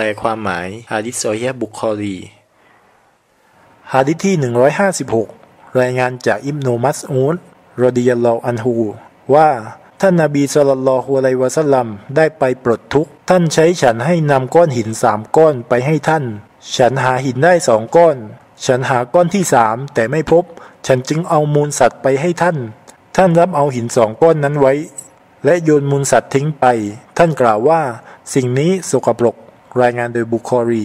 ลความหมายฮะดิษซอฮีฮ์บุคอรีฮะดิษที่ 156 รายงานจากอิบนุมัสอูดรดิยัลลออันฮูว่าท่านนบีสุลต่านละฮ์อะลัยวะสัลลัมได้ไปปลดทุกข์ท่านใช้ฉันให้นำก้อนหินสามก้อนไปให้ท่าน ฉันหาหินได้สองก้อน ฉันหาก้อนที่สามแต่ไม่พบ ฉันจึงเอามูลสัตว์ไปให้ท่าน ท่านรับเอาหินสองก้อนนั้นไว้ และโยนมูลสัตว์ทิ้งไป ท่านกล่าวว่า สิ่งนี้สกปรก รายงานโดยบุคอรี